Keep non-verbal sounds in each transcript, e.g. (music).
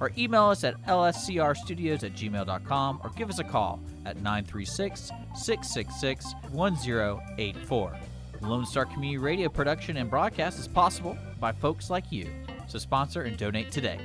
or email us at lscrstudios at gmail.com or give us a call at 936 666 1084. Lone Star Community Radio production and broadcast is possible by folks like you. So sponsor and donate today.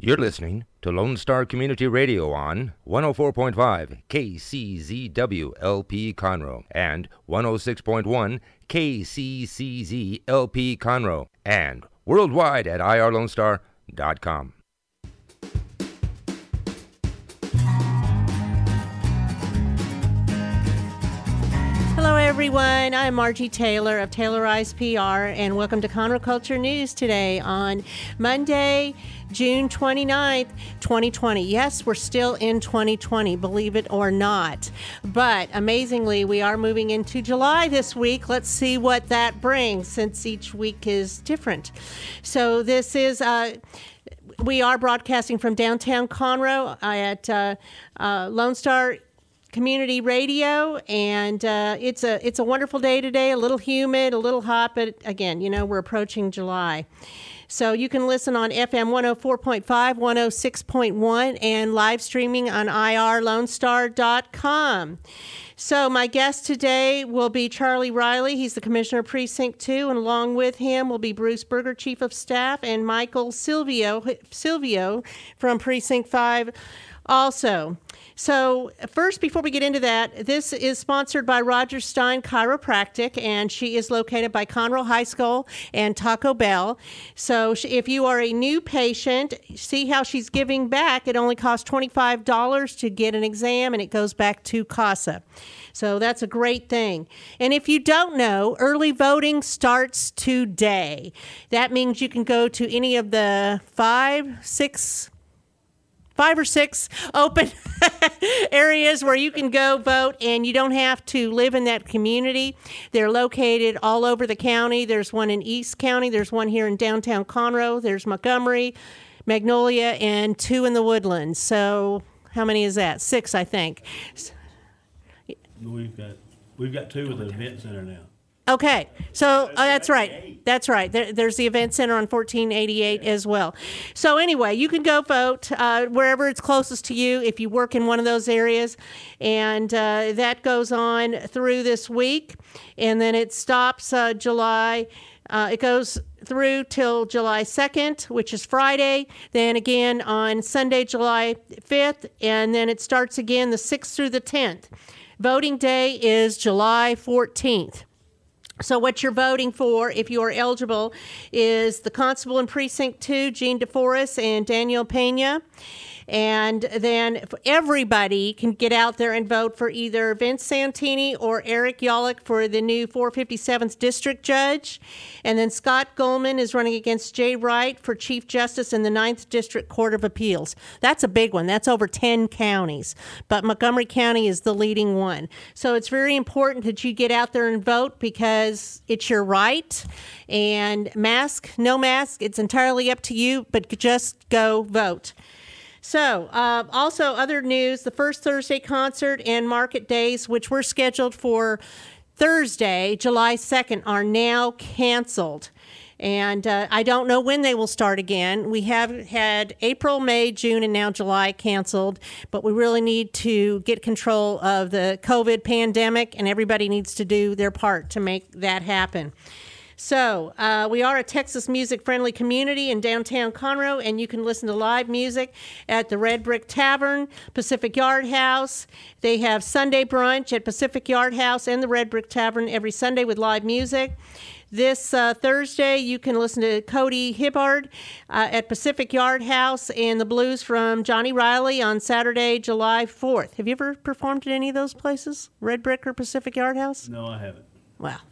You're listening to Lone Star Community Radio on 104.5 KCZW LP Conroe and 106.1 KCCZ LP Conroe and worldwide at irlonestar.com. everyone. I'm Margie Taylor of Taylorized PR, and welcome to Conroe Culture News today on Monday, June 29th, 2020. Yes, we're still in 2020, believe it or not. But amazingly, we are moving into July this week. Let's see what that brings since each week is different. So, this is. Uh, we are broadcasting from downtown Conroe at uh, uh, Lone Star community radio and uh, it's a it's a wonderful day today a little humid a little hot but again you know we're approaching july. So you can listen on fm 104.5 106.1 and live streaming on irlonestar.com so my guest today will be charlie riley. He's the commissioner of precinct 2 and along with him will be bruce berger chief of staff and michael silvio silvio from precinct 5 also so, first, before we get into that, this is sponsored by Roger Stein Chiropractic, and she is located by Conroe High School and Taco Bell. So, if you are a new patient, see how she's giving back. It only costs $25 to get an exam, and it goes back to CASA. So that's a great thing. And if you don't know, early voting starts today. That means you can go to any of the five, six, five or six open (laughs) areas where you can go vote and you don't have to live in that community. They're located all over the county. There's one in East County, there's one here in downtown Conroe, there's Montgomery, Magnolia, and two in the woodlands. So, how many is that? Six, I think. We've got, we've got two with the event center now. Okay, so that's right. That's right. There, there's the event center on 1488 as well. So anyway, you can go vote uh, wherever it's closest to you if you work in one of those areas, and uh, that goes on through this week, and then it stops uh, July. Uh, it goes through till July 2nd, which is Friday, then again on Sunday, July 5th, and then it starts again the 6th through the 10th. Voting day is July 14th. So, what you're voting for, if you are eligible, is the constable in precinct two, Gene DeForest and Daniel Pena. And then everybody can get out there and vote for either Vince Santini or Eric Yollick for the new 457th district judge. And then Scott Golemon is running against Jay Wright for Chief Justice in the 9th District Court of Appeals. That's a big one. That's over 10 counties. But Montgomery County is the leading one. So it's very important that you get out there and vote because it's your right. And mask, no mask, it's entirely up to you, but just go vote. So, uh, also other news the first Thursday concert and market days, which were scheduled for Thursday, July 2nd, are now canceled. And uh, I don't know when they will start again. We have had April, May, June, and now July canceled, but we really need to get control of the COVID pandemic, and everybody needs to do their part to make that happen. So, uh, we are a Texas music friendly community in downtown Conroe, and you can listen to live music at the Red Brick Tavern, Pacific Yard House. They have Sunday brunch at Pacific Yard House and the Red Brick Tavern every Sunday with live music. This uh, Thursday, you can listen to Cody Hibbard uh, at Pacific Yard House and the blues from Johnny Riley on Saturday, July 4th. Have you ever performed at any of those places? Red Brick or Pacific Yard House? No, I haven't.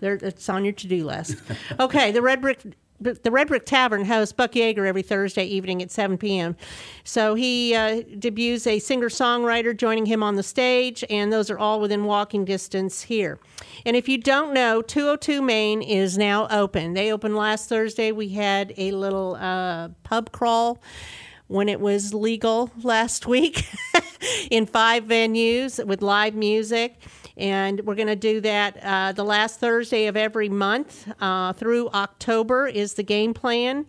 There, it's on your to-do list. (laughs) okay, the Red Brick the Red Brick Tavern hosts Buck Yeager every Thursday evening at 7 p.m. So he uh, debuts a singer songwriter joining him on the stage, and those are all within walking distance here. And if you don't know, 202 Main is now open. They opened last Thursday. We had a little uh, pub crawl when it was legal (laughs) last week (laughs) in five venues with live music and we're going to do that uh, the last Thursday of every month uh, through October is the game plan.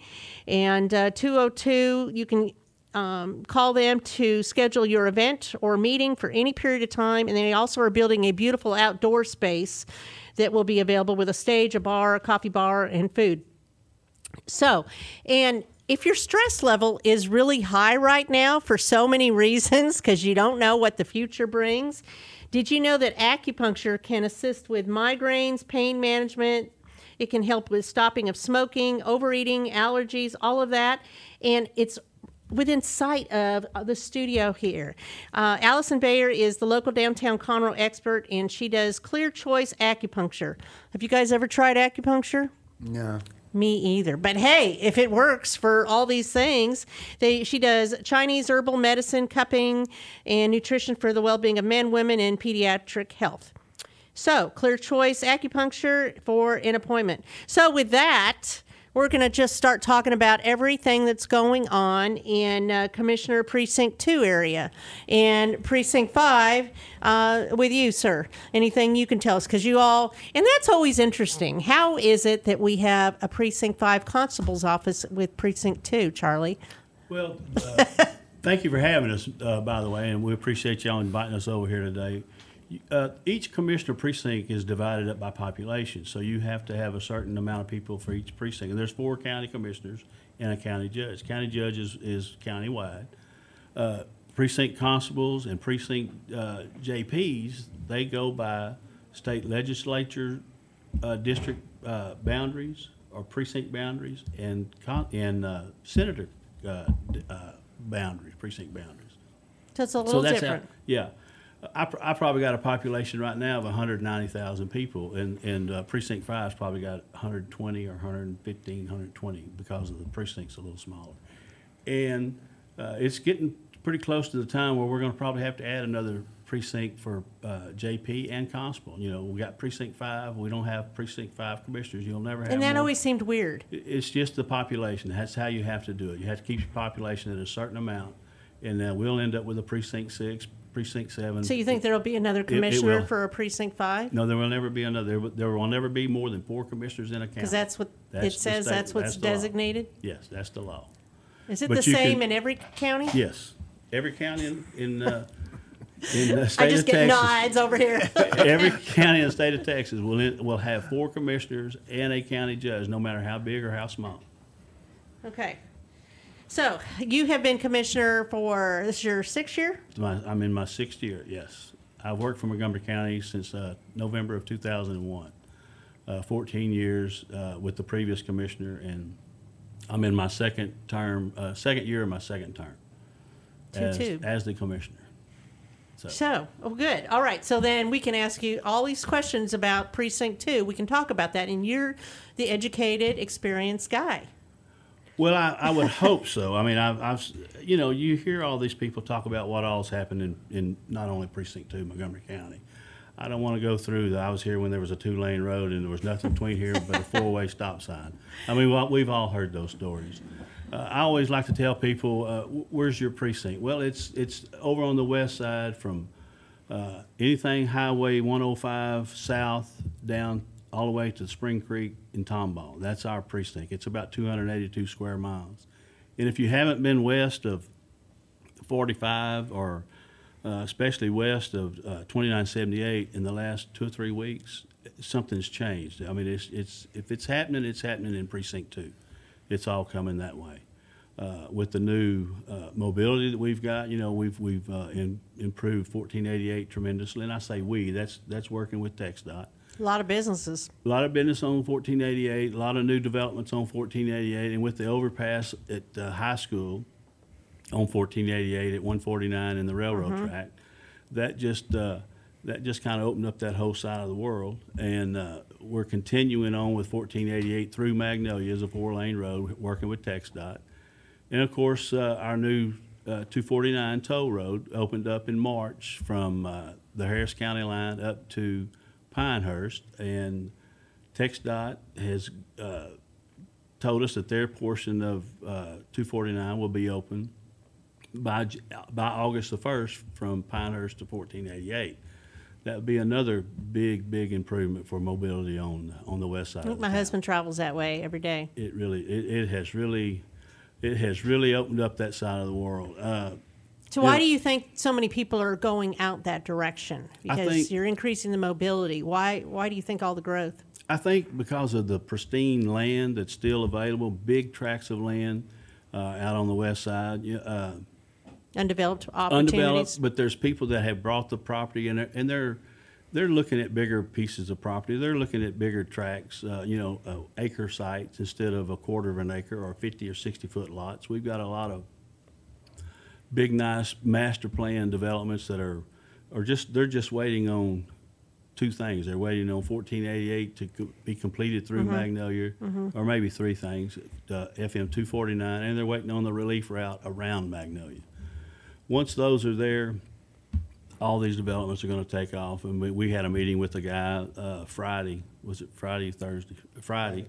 And uh, 202, you can um, call them to schedule your event or meeting for any period of time. And they also are building a beautiful outdoor space that will be available with a stage, a bar, a coffee bar, and food. So, and if your stress level is really high right now for so many (laughs) reasons, because you don't know what the future brings, did you know that acupuncture can assist with migraines, pain management? It can help with stopping of smoking, overeating, allergies, all of that. And it's within sight of the studio here. Uh, Allison Bayer is the local downtown Conroe expert, and she does clear choice acupuncture. Have you guys ever tried acupuncture? No. Me either. But hey, if it works for all these things, they she does Chinese herbal medicine, cupping, and nutrition for the well-being of men, women, and pediatric health. So, clear choice acupuncture for an appointment. So, with that, we're going to just start talking about everything that's going on in uh, Commissioner Precinct 2 area and Precinct 5 uh, with you, sir. Anything you can tell us? Because you all, and that's always interesting. How is it that we have a Precinct 5 constable's office with Precinct 2, Charlie? Well, uh, (laughs) thank you for having us, uh, by the way, and we appreciate y'all inviting us over here today. Uh, each commissioner precinct is divided up by population, so you have to have a certain amount of people for each precinct. And there's four county commissioners and a county judge. County judge is, is countywide. Uh, precinct constables and precinct uh, JPs, they go by state legislature uh, district uh, boundaries or precinct boundaries and con- and uh, senator uh, d- uh, boundaries, precinct boundaries. So it's a little so different. How, yeah. I, I probably got a population right now of 190,000 people, and, and uh, Precinct 5's probably got 120 or 115, 120 because of the precinct's a little smaller. And uh, it's getting pretty close to the time where we're going to probably have to add another precinct for uh, JP and Constable. You know, we got Precinct 5, we don't have Precinct 5 commissioners. You'll never have and that more. always seemed weird. It's just the population. That's how you have to do it. You have to keep your population at a certain amount, and then we'll end up with a precinct six, precinct seven. So you think there'll be another commissioner for a Precinct 5? No, there will never be another. There will- never be more than four commissioners in a county. Because that's what That's it says, state- that's what's that's designated? Yes, that's the law. Is it But the same can- in every county? Yes, every county in in, uh, in the (laughs) state of Texas. I just of get Texas. nods over here. (laughs) every (laughs) county in the state of Texas will in- will have four commissioners and a county judge, no matter how big or how small. Okay. So you have been commissioner for, this is your sixth year? My, I'm in my sixth year, yes. I've worked for Montgomery County since uh, November of 2001. Uh, 14 years uh, with the previous commissioner, and I'm in my second term, uh, second year of my second term as, Two-two. as the commissioner. So, So, oh, good. All right. So then we can ask you all these questions about precinct two. We can talk about that. And you're the educated, experienced guy. Well, I, I would hope so. I mean, I've, I've, you know, you hear all these people talk about what all's happened in, in not only precinct two, Montgomery County. I don't want to go through that. I was here when there was a two-lane road and there was nothing between here but a four-way stop sign. I mean, we've all heard those stories. Uh, I always like to tell people, uh, "Where's your precinct?" Well, it's it's over on the west side from uh, anything Highway 105 south down all the way to Spring Creek in Tomball. That's our precinct. It's about 282 square miles. And if you haven't been west of 45 or uh, especially west of uh, 2978 in the last two or three weeks, something's changed. I mean, it's, it's, if it's happening, it's happening in precinct two. It's all coming that way. Uh, with the new uh, mobility that we've got, you know, we've, we've uh, in, improved 1488 tremendously. And I say we, that's, that's working with TxDOT. A lot of businesses. A lot of business on 1488, a lot of new developments on 1488, and with the overpass at the high school on 1488 at 149 in the railroad track, that just uh, that just kind of opened up that whole side of the world. And uh, we're continuing on with 1488 through Magnolia as a four-lane road, working with TxDOT. And of course, uh, our new uh, 249 toll road opened up in March from uh, the Harris County line up to Pinehurst. And TxDOT has uh, told us that their portion of uh, 249 will be open by, by August the 1st from Pinehurst to 1488. That would be another big, big improvement for mobility on, on the west side. of the My town. husband travels that way every day. It really, it, it has really, it has really opened up that side of the world. Uh, So why Yeah. do you think so many people are going out that direction? Because think- you're increasing the mobility. Why why do you think all the growth? I think because of the pristine land that's still available, big tracts of land uh, out on the west side, uh, Undeveloped opportunities. undeveloped, but there's people that have brought the property and they're, and they're they're looking at bigger pieces of property. They're looking at bigger tracts, uh, you know, uh, acre sites instead of a quarter of an acre or 50 or 60 foot lots. We've got a lot of big, nice master plan developments that are are just they're just waiting on two things. They're waiting on 1488 to co- be completed through Magnolia, or maybe three things, uh, FM 249, and they're waiting on the relief route around Magnolia once those are there, all these developments are going to take off. And we, we had a meeting with a guy uh, Friday. Was it Friday, Thursday? Friday.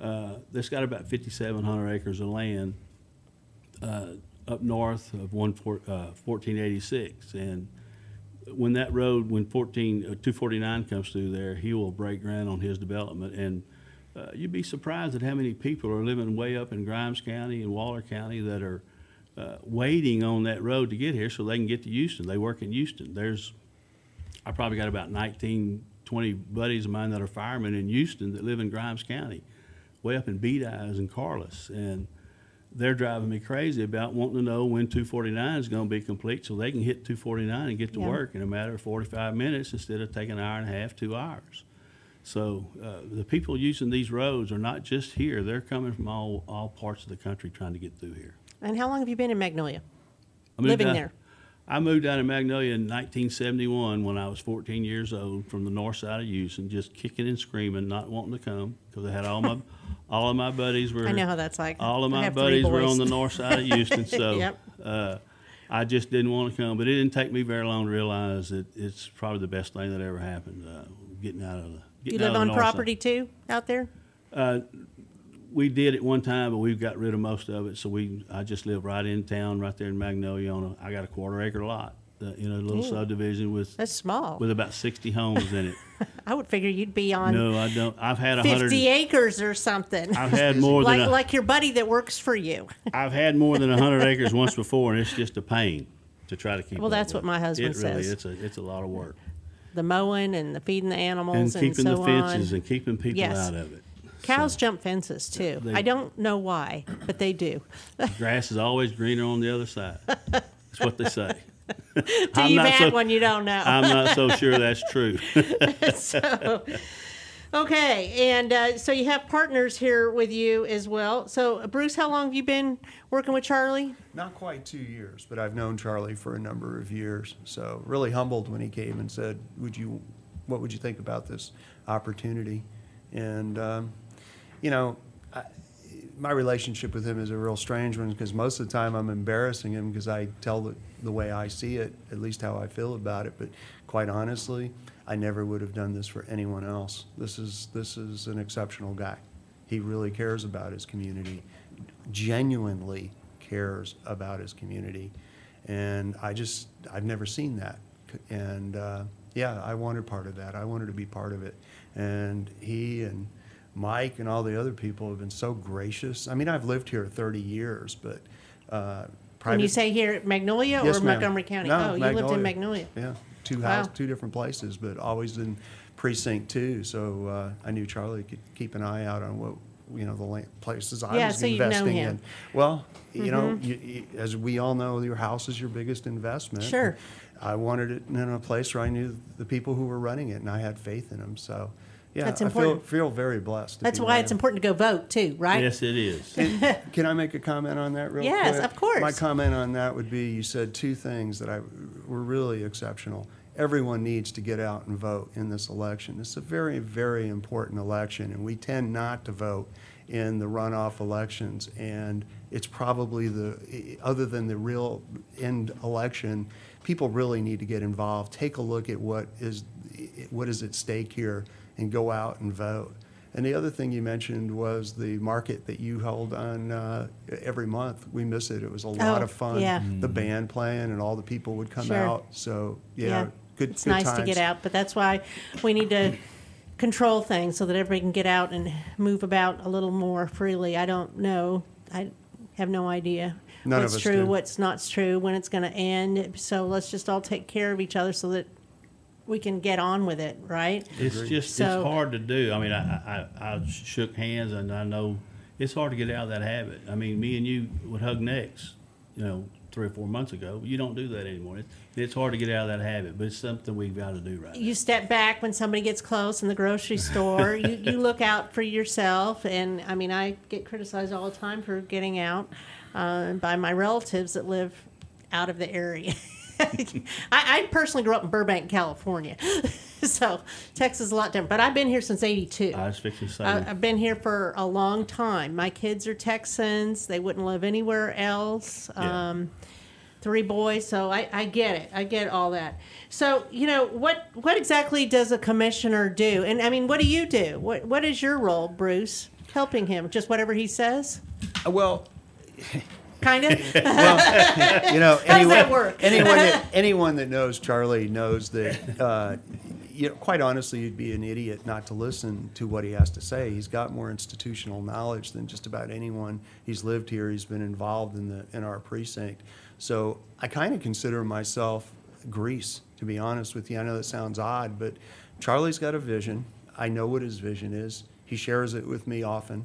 Uh, that's got about 5,700 acres of land uh, up north of one four, uh, 1486. And when that road, when 14, uh, 249 comes through there, he will break ground on his development. And uh, you'd be surprised at how many people are living way up in Grimes County and Waller County that are uh, waiting on that road to get here so they can get to Houston. They work in Houston. There's, I probably got about 19, 20 buddies of mine that are firemen in Houston that live in Grimes County, way up in Bedias and Carlos. And they're driving me crazy about wanting to know when 249 is going to be complete so they can hit 249 and get to Yeah. work in a matter of 45 minutes instead of taking an hour and a half, two hours. So uh, the people using these roads are not just here; they're coming from all all parts of the country trying to get through here. And how long have you been in Magnolia? Living there. I moved down to Magnolia in 1971 when I was 14 years old from the north side of Houston, just kicking and screaming, not wanting to come because I had all my (laughs) all of my buddies were. I know how that's like. All of my buddies were on the north side of Houston, (laughs) so Yep. uh, I just didn't want to come. But it didn't take me very long to realize that it's probably the best thing that ever happened. Uh, getting out of the. You getting out live of on north side. property too out there? We did at one time, but we've got rid of most of it. So we, I just live right in town, right there in Magnolia. On a, I got a quarter acre lot uh, in a little Ooh. subdivision with That's small. with about sixty homes in it. (laughs) I would figure you'd be on No, I don't. I've had 50 acres or something. I've had (laughs) more like than a, like your buddy that works for you. (laughs) I've had more than hundred acres once before, and it's just a pain to try to keep. Well, that's what my husband it really, says. It's a it's a lot of work The mowing and the feeding the and animals and, keeping so the fences on. and keeping people Yes. out of it. Cows jump fences too. They- I don't know why, but they do. Grass is always greener on the other side. That's what they say. (laughs) Till I'm you've not so- one you don't know. I'm not so sure that's true. (laughs) (laughs) so, okay, and uh, so you have partners here with you as well. So, uh, Bruce, how long have you been working with Charlie? Not quite two years, but I've known Charlie for a number of years. So really humbled when he came and said, "Would you, what would you think about this opportunity?" And um, you know, I, my relationship with him is a real strange one because most of the time I'm embarrassing him because I tell the, the way I see it, at least how I feel about it. But quite honestly, I never would have done this for anyone else. This is this is an exceptional guy. He really cares about his community, genuinely cares about his community, and I just I've never seen that. And uh, yeah, I wanted part of that. I wanted to be part of it, and he and Mike and all the other people have been so gracious. I mean, I've lived here 30 years, but uh, When you say here at Magnolia Yes, or ma'am. Montgomery County? No, oh, you lived in Magnolia. Yeah, two Wow. house, two different places, but always in precinct two. So uh, I knew Charlie could keep an eye out on what you know the places I Yeah, was so investing him. in. Well, you know, you, you, as we all know, your house is your biggest investment. Sure. I wanted it in a place where I knew the people who were running it, and I had faith in them. So. Yeah, That's I feel, feel very blessed. That's why where it's important to go vote too, right? yes, it is. (laughs) Can I make a comment on that real Yes, quick? of course. My comment on that would be, you said two things that I, were really exceptional. everyone needs to get out and vote in this election. It's a very, very important election, and we tend not to vote in the runoff elections. And it's probably the, other than the real end election, people really need to get involved. Take a look at what is, what is at stake here and go out and vote. And the other thing you mentioned was the market that you hold on uh, every month. We miss it. It was a lot Oh, of fun. yeah. The band playing and all the people would come Sure. out. So yeah, good. It's good nice to get out, but that's why we need to control things so that everybody can get out and move about a little more freely. I don't know. I have no idea None what's true, do. what's not true, when it's going to end. So let's just all take care of each other so that we can get on with it, right? It's just So- it's hard to do. I mean, I, I I shook hands, and I know it's hard to get out of that habit. I mean, me and you would hug necks, you know, three or four months ago. You don't do that anymore. It's, it's hard to get out of that habit, but it's something we've got to do right now. you step back when somebody gets close in the grocery store. you, you (laughs) look out for yourself. And I mean, I get criticized all the time for getting out uh, by my relatives that live out of the area. (laughs) (laughs) I, I personally grew up in Burbank, California. (laughs) so Texas is a lot different. But I've been here since 82. I was fixing to say, I, I've been here for a long time. My kids are Texans. They wouldn't live anywhere else. Yeah. Um, three boys, so I, I get it. I get all that. So you know what what exactly does a commissioner do? And I mean, what do you do? What what is your role, Bruce? Helping him, just whatever he says, Uh, Well, kind of. (laughs) well, you know, How does that anyone, work? anyone that (laughs) anyone that knows Charlie knows that. Uh, you know, quite honestly, you'd be an idiot not to listen to what he has to say. He's got more institutional knowledge than just about anyone. He's lived here. He's been involved in the in our precinct. So I kind of consider myself Grease, to be honest with you. I know that sounds odd, but Charlie's got a vision. I know what his vision is. He shares it with me often.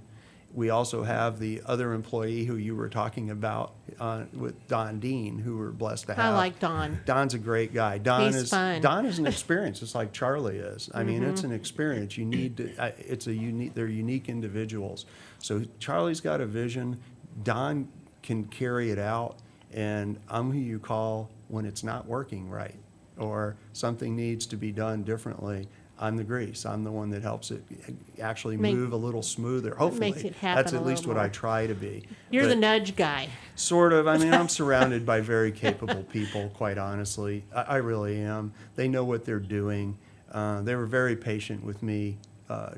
We also have the other employee who you were talking about uh, with Don Dean, who we're blessed to have. I like Don. Don's a great guy. Don He's is fun. Don is an (laughs) experience, It's like Charlie is. I mean, Mm-hmm. it's an experience. You need to. It's a unique. They're unique individuals. So Charlie's got a vision. Don can carry it out, and I'm who you call when it's not working right, or something needs to be done differently. I'm the grease. I'm the one that helps it actually Make- move a little smoother. Hopefully, makes it happen that's at least what I try to be. You're the nudge guy. Sort of. I mean, I'm (laughs) surrounded by very capable people, quite honestly. I, I really am. They know what they're doing. Uh, they were very patient with me uh,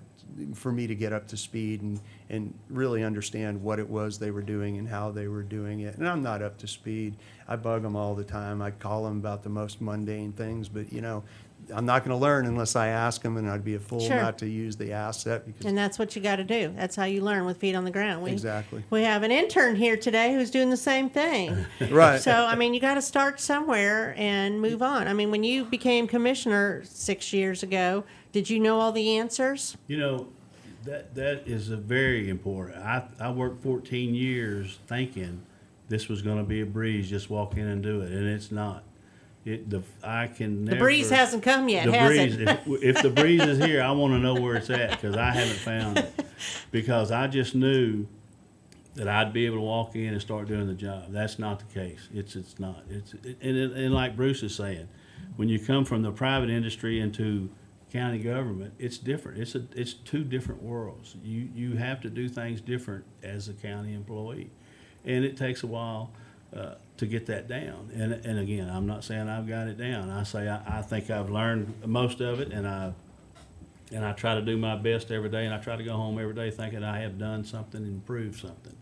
for me to get up to speed and, and really understand what it was they were doing and how they were doing it. And I'm not up to speed. I bug them all the time. I call them about the most mundane things, but you know, I'm not going to learn unless I ask them, and I'd be a fool Sure. not to use the asset because And that's what you got to do. That's how you learn with feet on the ground. We, Exactly. We have an intern here today who's doing the same thing. (laughs) right. So, I mean, you got to start somewhere and move on. I mean, when you became commissioner six years ago, did you know all the answers? you know, that that is a very important. I I worked 14 years thinking this was going to be a breeze, just walk in and do it, and it's not. It the I can never. The breeze hasn't come yet, the has breeze, it? If, (laughs) if the breeze is here, I want to know where it's at because I haven't found it. (laughs) Because I just knew that I'd be able to walk in and start doing the job. That's not the case. It's it's not. It's and, it, and like Bruce is saying, when you come from the private industry into county government, it's different. It's a it's two different worlds. You you have to do things different as a county employee, and it takes a while. Uh, to get that down, and and again, I'm not saying I've got it down. I say I, I think I've learned most of it, and I and I try to do my best every day, and I try to go home every day thinking I have done something, and improved something.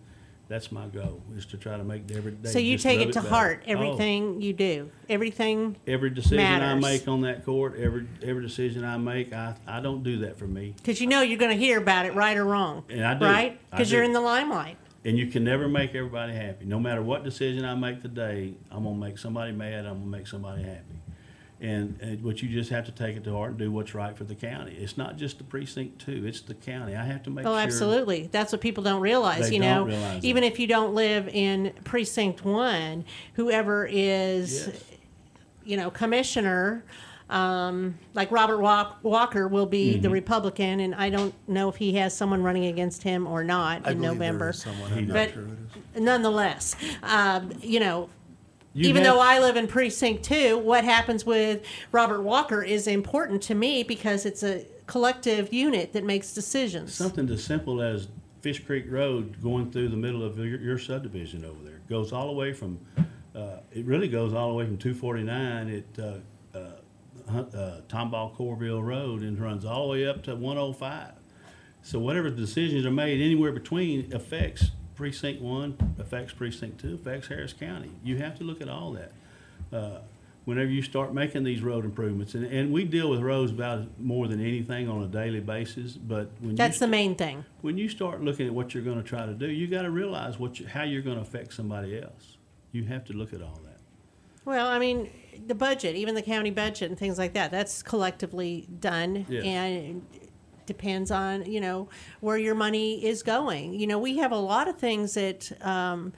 That's my goal is to try to make every day. So you take it little to better. heart, Oh, everything you do, everything. every decision I make on that court, every every decision I make, I I don't do that for me, Because you know you're going to hear about it, right or wrong. And I do. Right? Because you're in the limelight. And you can never make everybody happy. No matter what decision I make today, I'm gonna make somebody mad. I'm gonna make somebody happy. And, and but you just have to take it to heart and do what's right for the county. It's not just the precinct two; it's the county. I have to make Oh, sure. absolutely. That's what people don't realize. They you don't know, realize even that. if you don't live in precinct one, whoever is, Yes. you know, commissioner, um, like Robert Walk- Walker will be Mm-hmm. the Republican, and I don't know if he has someone running against him or not I in November. there is someone. I'm not But sure nonetheless, um, you know, You Even have- though I live in precinct two, what happens with Robert Walker is important to me because it's a collective unit that makes decisions. Something as simple as Fish Creek Road going through the middle of your, your subdivision over there goes all the way from. Uh, it really goes all the way from 249 It uh, uh, Tomball Corville Road and runs all the way up to 105. So whatever decisions are made anywhere between affects precinct one, affects precinct two, affects Harris County. You have to look at all that. Uh, whenever you start making these road improvements, and, and we deal with roads about more than anything on a daily basis, but when That's you the main thing. when you start looking at what you're going to try to do, you got to realize what you, how you're going to affect somebody else. You have to look at all that. Well, I mean, the budget, even the county budget and things like that, that's collectively done. And depends on, you know, where your money is going. You know, we have a lot of things that um,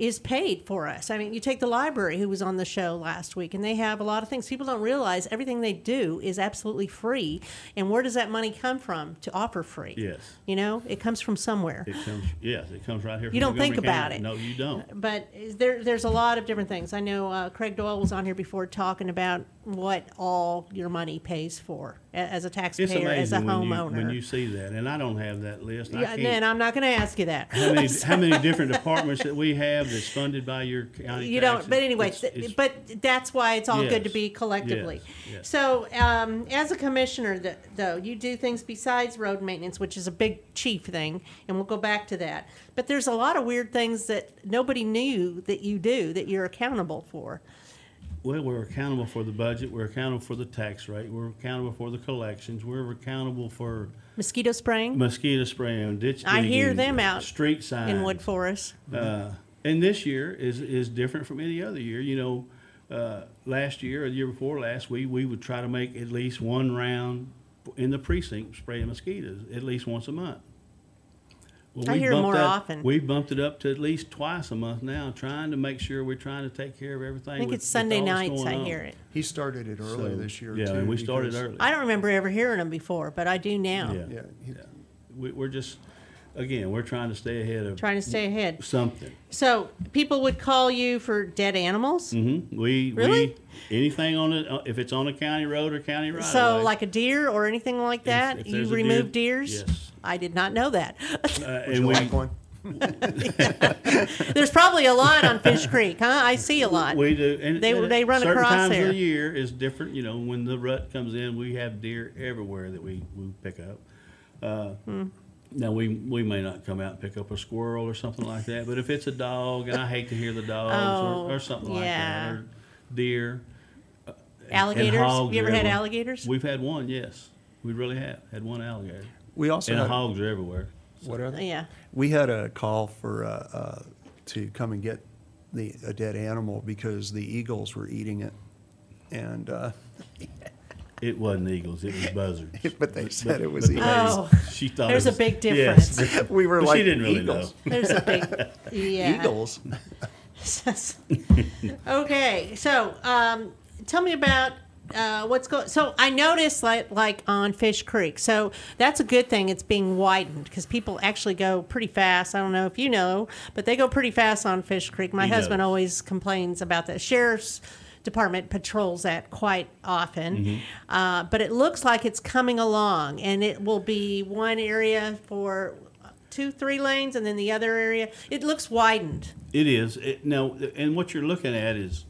is paid for us. I mean, you take the library, who was on the show last week, and they have a lot of things. People don't realize everything they do is absolutely free. And where does that money come from to offer free? Yes. You know, it comes from somewhere. It comes, yes, it comes right here. From You don't think Montgomery about County. it. No, you don't. But there, there's a lot of different things. I know uh, Craig Doyle was on here before talking about what all your money pays for as a taxpayer, as a amazing when you, homeowner. when you see that, and I don't have that list. Yeah, and I'm not going to ask you that. how many (laughs) how many different departments that we have that's funded by your county? you don't. But anyway, It's- it's- but that's why it's all good to be collectively. yes, yes. So, um, as a commissioner, though, you do things besides road maintenance, which is a big chief thing, and we'll go back to that. But there's a lot of weird things that nobody knew that you do that you're accountable for. Well, we're accountable for the budget. We're accountable for the tax rate. We're accountable for the collections. We're accountable for Mosquito spraying mosquito spraying, ditch I hear digging, them out street signs. in Wood Forest. Uh, and this year is is different from any other year. You know, uh, last year or the year before last, we we would try to make at least one round in the precinct spraying mosquitoes at least once a month. Well, I we hear bumped more that- often. We've bumped it up to at least twice a month now, trying to make sure we're trying to take care of everything. I think with- it's Sunday all nights. going I on. hear it. He started it earlier So, this year Yeah, too. and we started early. I don't remember ever hearing them before, but I do now. Yeah. Yeah, he- Yeah. We, we're just, again, we're trying to stay ahead of Trying to stay ahead. something. So people would call you for dead animals. hmm We Really? we anything on it uh, if it's on a county road or county road. So, away, like a deer or anything like that, if you remove deer- deers. yes. I did not know that. uh, Would and you we like one? (laughs) There's probably a lot on Fish Creek, huh? I see a lot. we do. And, They- and they run certain across times there. of the year is different. You know, when the rut comes in, we have deer everywhere that we, we pick up. Uh, Hmm. Now we we may not come out and pick up a squirrel or something like that, but if it's a dog, and I hate to hear the dogs Oh, or, or something like that, or deer, and alligators. hogs you ever had everywhere. alligators? We've had one, yes. We really have had one alligator. We also And had, hogs are everywhere. what are they? yeah. We had a call for, uh, uh, to come and get the, a dead animal because the eagles were eating it. And, uh, (laughs) It wasn't eagles, it was buzzards. (laughs) but they said But- it was eagles. Oh, She thought there's it a was- big (laughs) yes. difference. (laughs) We were But like, she didn't really eagles? There's a big yeah. Eagles? okay, so um, tell me about uh, what's going. So I noticed like like on Fish Creek. So that's a good thing. It's being widened because people actually go pretty fast. I don't know if you know, but they go pretty fast on Fish Creek. My He husband knows. always complains about that. Sheriff's department patrols that quite often, Mm-hmm. uh, but it looks like it's coming along, and it will be one area for. Two, three lanes, and then the other area. It looks widened. It is. It, now, and what you're looking at is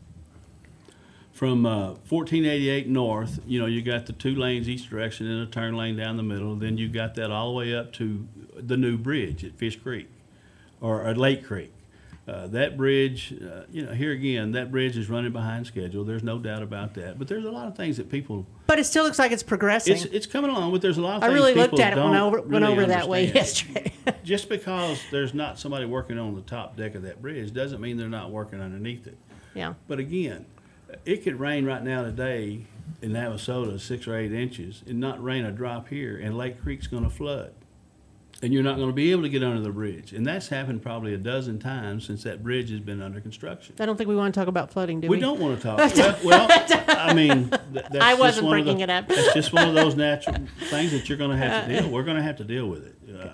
from uh, 1488 north, you know, you got the two lanes each direction and a turn lane down the middle. Then you got that all the way up to the new bridge at Fish Creek or at Lake Creek. Uh, that bridge, uh, you know, here again, that bridge is running behind schedule. There's no doubt about that. But there's a lot of things that people, But it still looks like it's progressing. it's, it's coming along, but there's a lot of things. I really looked at it when don't over went really over that way (laughs) yesterday. just because there's not somebody working on the top deck of that bridge doesn't mean they're not working underneath it. yeah. But again, it could rain right now today in Navasota, six or eight inches, and not rain a drop here, and Lake Creek's going to flood. And you're not going to be able to get under the bridge. And that's happened probably a dozen times since that bridge has been under construction. I don't think we want to talk about flooding, do we? We don't want to talk. (laughs) Well, well I mean, th- that's (laughs) I just wasn't one of the- it up. That's just one of those (laughs) natural things that you're going to have to deal. We're going to have to deal with it. Uh,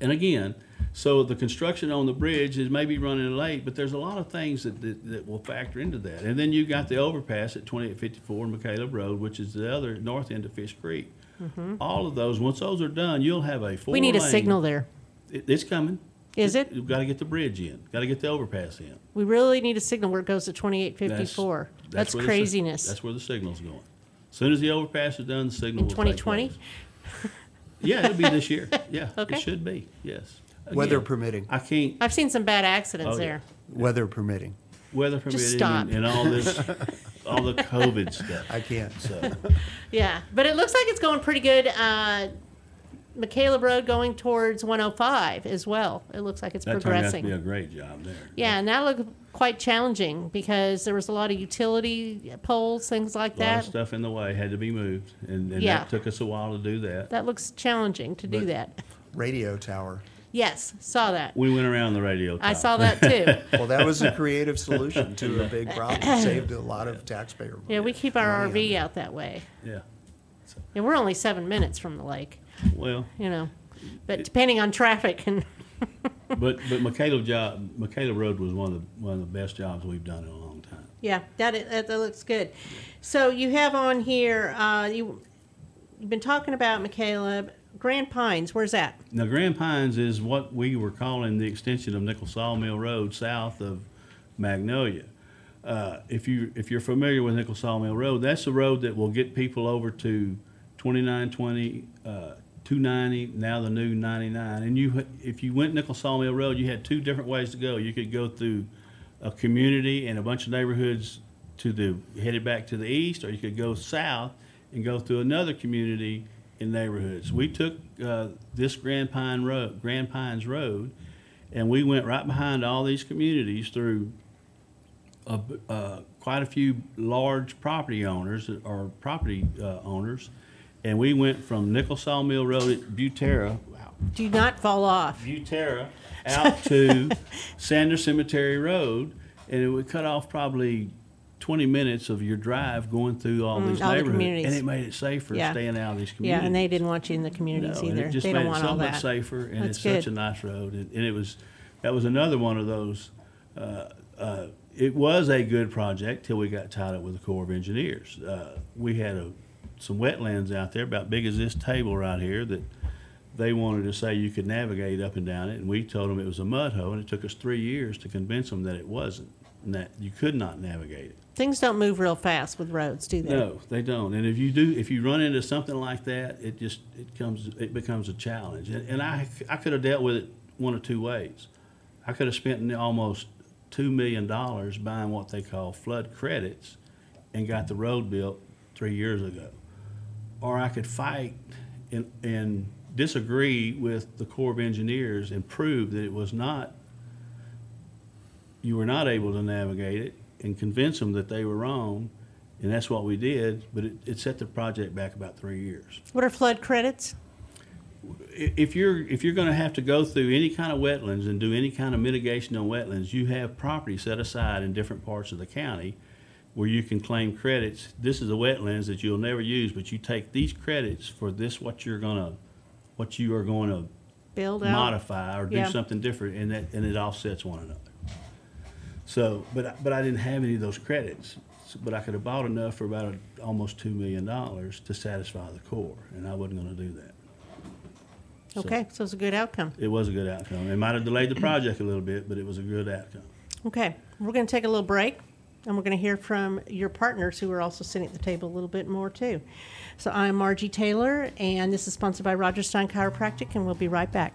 and again, So the construction on the bridge is maybe running late, but there's a lot of things that, that, that will factor into that. And then you got the overpass at 2854 McCaleb Road, which is the other north end of Fish Creek. Mm-hmm. All of those, once those are done, you'll have a four We need a signal there. It, it's coming. Is it? You've got to get the bridge in. Got to get the overpass in. We really need a signal where it goes to That's- 2854. That's, where the craziness. that's where the signal's going. As soon as the overpass is done, the signal In will take 2020? Yeah, it'll be this year. (laughs) Yeah, Okay. it should be. Yes. Weather permitting. I can't I've seen some bad accidents Oh, yeah. there. Weather permitting. Weather permitting stop. and, and all this, (laughs) all the COVID stuff. I can't. So Yeah, but it looks like it's going pretty good. Uh, McCaleb Road going towards 105 as well. It looks like it's that turned out to progressing. be a great job there. Yeah, and that looked quite challenging because there was a lot of utility poles, things like A lot that. of stuff in the way had to be moved, and, and Yeah. that took us a while to do that. That looks challenging to do that. Radio tower. Yes, saw that. We went around the radio. I saw that (laughs) too. Well, that was a creative solution to a big problem. (coughs) Saved a lot of taxpayer money. Yeah, we keep our RV out that way. Yeah. And we're only seven minutes from the lake, Well, you know. But depending on traffic and (laughs) but but McCaleb job, McCaleb Road was one of the one of the best jobs we've done in a long time. Yeah, that, that, that looks good. So you have on here, uh, you, you've been talking about McCaleb, Grand Pines, where's that? Now, Grand Pines is what we were calling the extension of Nichols Sawmill Road south of Magnolia. Uh, if you if you're familiar with Nichols Sawmill Road, that's the road that will get people over to 2920, uh, 290, now the new 99. And you, if you went Nichols Sawmill Road, you had two different ways to go. You could go through a community and a bunch of neighborhoods to the headed back to the east, or you could go south and go through another community in neighborhoods. We took uh, this Grand Pine Road, Grand Pines Road, and we went right behind all these communities through a, uh, quite a few large property owners or property uh, owners, and we went from Nichols Sawmill Road at Butera, wow, Do not fall off. Butera out to (laughs) Sanders Cemetery Road, and it would cut off probably 20 minutes of your drive going through all these Mm, all the neighborhoods, communities. and it made it safer Yeah. staying out of these communities. Yeah, and they didn't want you in the communities No, and either. it just They made don't it want so all much that. safer, and That's it's such good. a nice road. And, and it was, that was another one of those. Uh, uh, it was a good project till we got tied up with the Corps of Engineers. Uh, we had a, some wetlands out there about big as this table right here that they wanted to say you could navigate up and down it, and we told them it was a mud hole, and it took us three years to convince them that it wasn't, that you could not navigate it. Things don't move real fast with roads, do they? No, they don't. And if you do, if you run into something like that, it just it comes it becomes a challenge. And, and I I could have dealt with it one of two ways. I could have spent almost two million dollars buying what they call flood credits, and got the road built three years ago, or I could fight and and disagree with the Corps of Engineers and prove that it was not. You were not able to navigate it and convince them that they were wrong, and that's what we did. But it, it set the project back about three years. What are flood credits? If you're if you're going to have to go through any kind of wetlands and do any kind of mitigation on wetlands, you have property set aside in different parts of the county where you can claim credits. This is a wetlands that you'll never use, but you take these credits for this what you're gonna what you are going to Build out? modify or do Yeah. something different, and that and it offsets one another. So, but I- but I didn't have any of those credits, So- but I could have bought enough for about a, almost two million dollars to satisfy the Corps, and I wasn't going to do that. So Okay, so it's a good outcome. It was a good outcome. It might have delayed the project a little bit, but it was a good outcome. Okay, we're going to take a little break, and we're going to hear from your partners who are also sitting at the table a little bit more too. So I'm Margie Taylor, and this is sponsored by Roger Stein Chiropractic, and we'll be right back.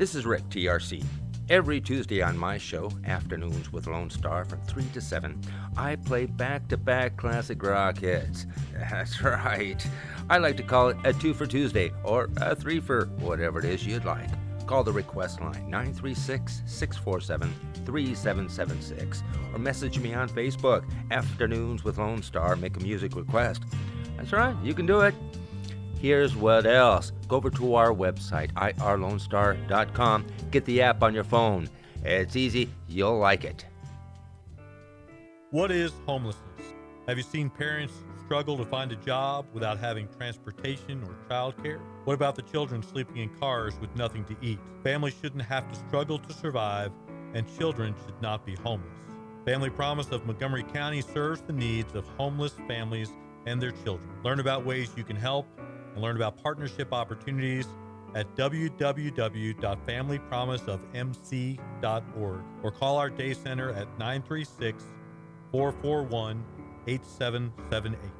This is Rick, TRC. Every Tuesday on my show, Afternoons with Lone Star from 3 to 7, I play back to back classic rock hits. (laughs) That's right. I like to call it a two for Tuesday or a three for whatever it is you'd like. Call the request line 936 647 3776 or message me on Facebook, Afternoons with Lone Star, make a music request. That's right, you can do it. Here's what else. Go over to our website, irlonestar.com. Get the app on your phone. It's easy, you'll like it. What is homelessness? Have you seen parents struggle to find a job without having transportation or childcare? What about the children sleeping in cars with nothing to eat? Families shouldn't have to struggle to survive, and children should not be homeless. Family Promise of Montgomery County serves the needs of homeless families and their children. Learn about ways you can help and learn about partnership opportunities at www.familypromiseofmc.org or call our day center at 936 441 8778.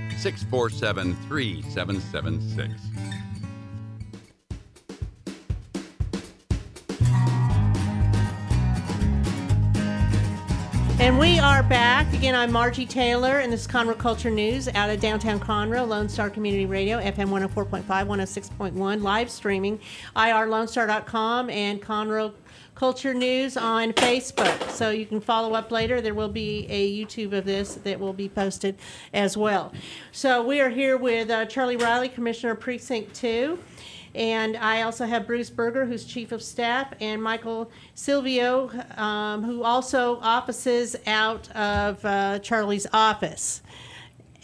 647 3776. And we are back. Again, I'm Margie Taylor, and this is Conroe Culture News out of downtown Conroe, Lone Star Community Radio, FM 104.5, 106.1, live streaming, irlonestar.com, and Conroe Culture News on Facebook. So you can follow up later. There will be a YouTube of this that will be posted as well. So we are here with uh, Charlie Riley, Commissioner Precinct 2. And I also have Bruce Berger, who's Chief of Staff, and Michael Silvio, um, who also offices out of uh, Charlie's office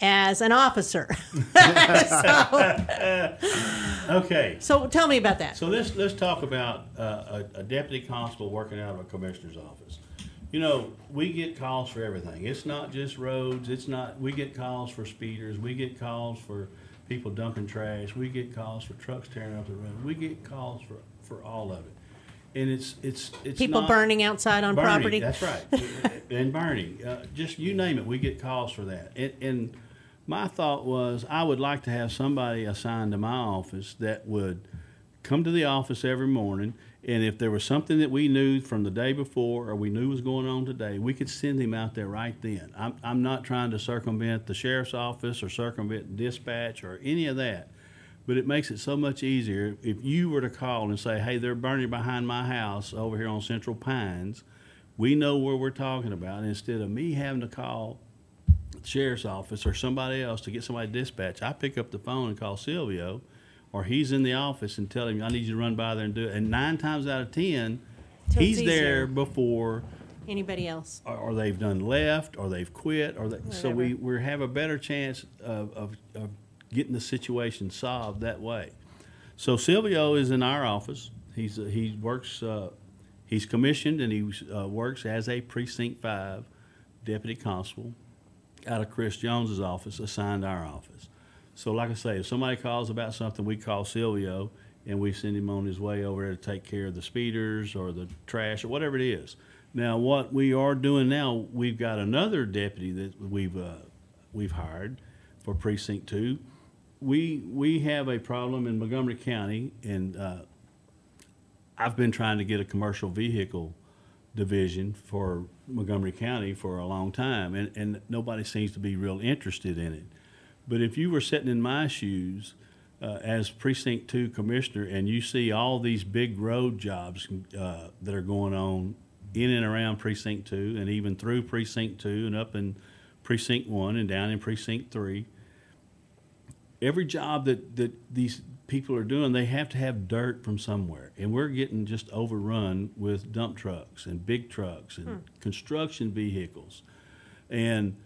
as an officer. (laughs) so, (laughs) Okay. so tell me about that. So let's let's talk about uh, a, a deputy constable working out of a commissioner's office. You know, we get calls for everything. It's not just roads. It's not. We get calls for speeders. We get calls for people dumping trash. We get calls for trucks tearing up the road. We get calls for for all of it, and it's it's it's People burning outside on burning, property. That's right, (laughs) and burning. Uh, just you name it, we get calls for that. And, and my thought was, I would like to have somebody assigned to my office that would come to the office every morning, and if there was something that we knew from the day before or we knew was going on today, we could send him out there right then. I'm, I'm not trying to circumvent the sheriff's office or circumvent dispatch or any of that. But it makes it so much easier if you were to call and say, hey, they're burning behind my house over here on Central Pines. We know where we're talking about. Instead of me having to call sheriff's office or somebody else to get somebody dispatched, I pick up the phone and call Silvio, or he's in the office and tell him, I need you to run by there and do it. And nine times out of ten, he's there before Anybody else? or, or they've done left, or they've quit, or they, so we, we have a better chance of, of, of getting the situation solved that way. So Silvio is in our office. He's uh, he works. Uh, he's commissioned and he uh, works as a precinct five deputy constable out of Chris Jones's office, assigned our office. So, like I say, if somebody calls about something, we call Silvio and we send him on his way over there to take care of the speeders or the trash or whatever it is. Now, what we are doing now, we've got another deputy that we've uh, we've hired for precinct two. We we have a problem in Montgomery County, and uh, I've been trying to get a commercial vehicle division for Montgomery County for a long time, and, and nobody seems to be real interested in it. But if you were sitting in my shoes uh, as precinct two commissioner, and you see all these big road jobs uh, that are going on in and around precinct two, and even through precinct two, and up in precinct one, and down in precinct three, every job that, that these people are doing, they have to have dirt from somewhere. And we're getting just overrun with dump trucks and big trucks and Hmm. construction vehicles. And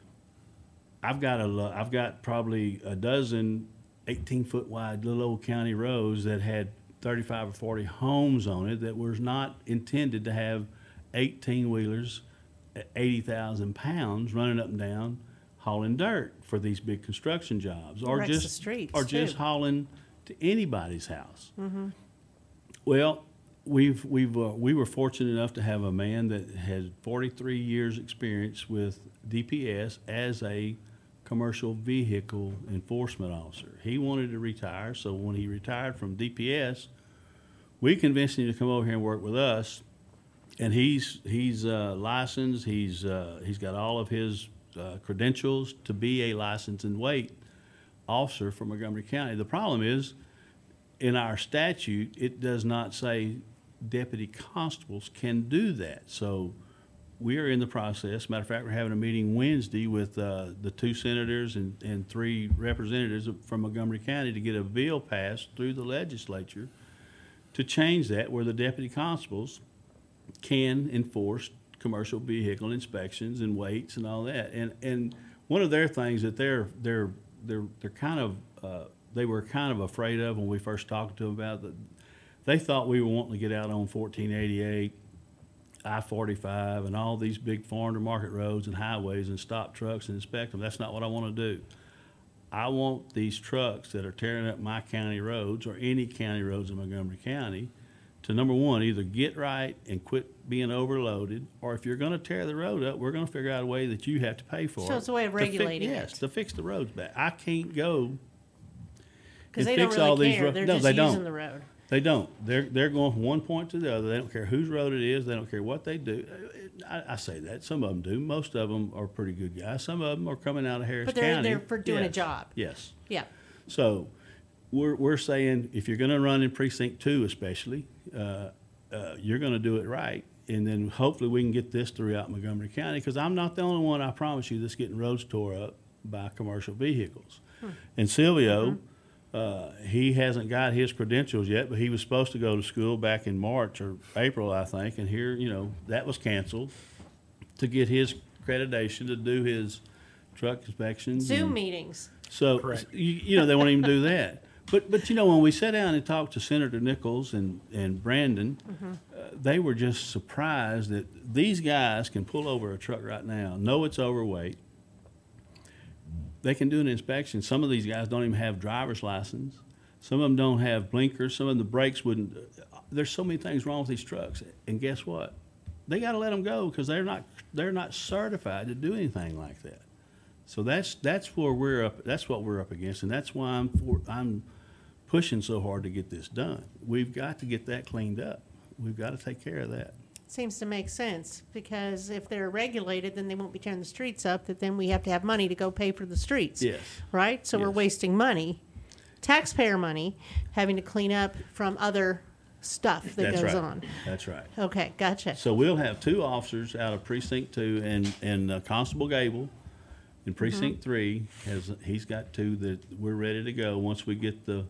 I've got a, I've got probably a dozen 18 foot wide little old county roads that had 35 or 40 homes on it that was not intended to have 18 wheelers at 80,000 pounds running up and down hauling dirt for these big construction jobs or the just streets, or just hauling to anybody's house. Mm-hmm. Well, we've we've uh, we were fortunate enough to have a man that had 43 years experience with DPS as a commercial vehicle enforcement officer. He wanted to retire, so when he retired from DPS, we convinced him to come over here and work with us. And he's he's uh, licensed. He's uh, he's got all of his uh, credentials to be a license and weight officer for Montgomery County. The problem is, in our statute, it does not say deputy constables can do that. So we are in the process. Matter of fact, we're having a meeting Wednesday with uh, the two senators and, and three representatives from Montgomery County to get a bill passed through the legislature to change that where the deputy constables can enforce commercial vehicle inspections and weights and all that. And and one of their things that they're they're they're they're kind of uh, they were kind of afraid of when we first talked to them about that. They thought we were wanting to get out on 1488, I-45, and all these big to market roads and highways and stop trucks and inspect them. That's not what I want to do. I want these trucks that are tearing up my county roads or any county roads in Montgomery County to number one, either get right and quit being overloaded, or if you're going to tear the road up, we're going to figure out a way that you have to pay for So it. So it's a way of to regulating Yes, it. to fix the roads back. I can't go Because they don't fix all really these care. ro- They're no, just they don't. the road. They don't. They're they're going from one point to the other. They don't care whose road it is. They don't care what they do. I, I say that some of them do. Most of them are pretty good guys. Some of them are coming out of Harris But they're County. there for doing a job. Yes. Yeah. So we're, we're saying if you're going to run in precinct two, especially, uh, uh, you're going to do it right. And then hopefully we can get this throughout Montgomery County because I'm not the only one, I promise you, that's getting roads tore up by commercial vehicles. And Silvio, uh, he hasn't got his credentials yet, but he was supposed to go to school back in March or April, I think. And here, you know, that was canceled to get his accreditation to do his truck inspections. Zoom and- meetings. so, you, you know, they won't even do that. But, but you know, when we sat down and talked to Senator Nichols and, and Brandon, Mm-hmm. uh, they were just surprised that these guys can pull over a truck right now, know it's overweight. They can do an inspection. Some of these guys don't even have driver's license. Some of them don't have blinkers. Some of the brakes wouldn't. There's so many things wrong with these trucks. And guess what? They got to let them go because they're not they're not certified to do anything like that. So that's that's where we're up. That's what we're up against, and that's why I'm for, I'm pushing so hard to get this done. We've got to get that cleaned up. We've got to take care of that. Seems to make sense because if they're regulated, then they won't be tearing the streets up. That then we have to have money to go pay for the streets. Yes. Right. So we're wasting money, taxpayer money, having to clean up from other stuff that that's goes right. on. That's right. Okay, gotcha. So we'll have two officers out of precinct two, and and uh, Constable Gable, in precinct Mm-hmm. three has he's got two that we're ready to go once we get the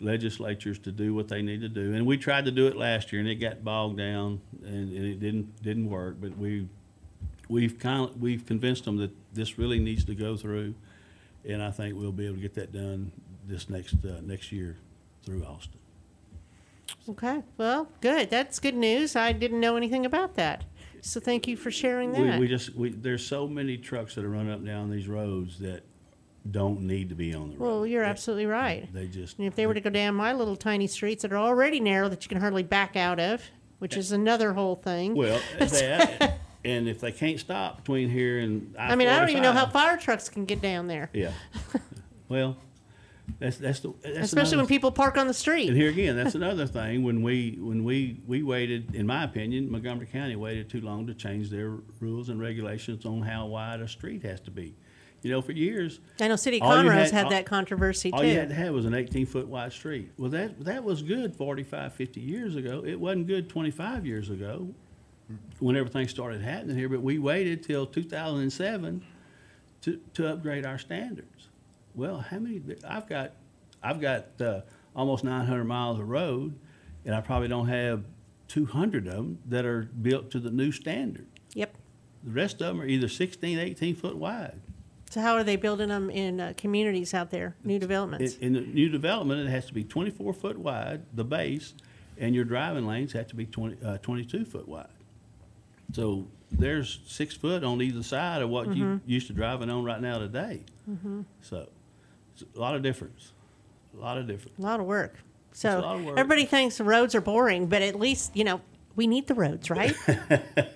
legislatures to do what they need to do. And we tried to do it last year, and it got bogged down, and, and it didn't didn't work. But we we've kind of, we've convinced them that this really needs to go through, and I think we'll be able to get that done this next uh, next year. through Austin. Okay. Well, good. That's good news. I didn't know anything about that. So thank you for sharing that. we just we, there's so many trucks that are running up and down these roads that don't need to be on the road. well, you're absolutely right. They just And if they were to go down my little tiny streets that are already narrow that you can hardly back out of, which is another whole thing. well (laughs) that, and if they can't stop between here and I mean, I don't even know how fire trucks can get down there, Yeah. (laughs) well, that's that's the that's especially when people park on the street. And here again, that's another thing. When we when we we waited, in my opinion, Montgomery County waited too long to change their rules and regulations on how wide a street has to be. You know, for years, I know City all Conroe's had- had, all- that controversy all too. you had to have was an 18 foot wide street. Well, that that was good 45, 50 years ago. It wasn't good 25 years ago when everything started happening here. But we waited till 2007 to, to upgrade our standards. Well, how many? I've got I've got uh, almost 900 miles of road, and I probably don't have 200 of them that are built to the new standard. Yep. The rest of them are either 16, 18 foot wide. So how are they building them in uh, communities out there, new developments? In, in the new development, it has to be 24 foot wide, the base, and your driving lanes have to be 20, uh, 22 foot wide. So there's six foot on either side of what you used to driving on right now today. So it's a lot of difference. A lot of difference. a lot of work. So of work. everybody thinks the roads are boring, but at least you know we need the roads, (laughs) right?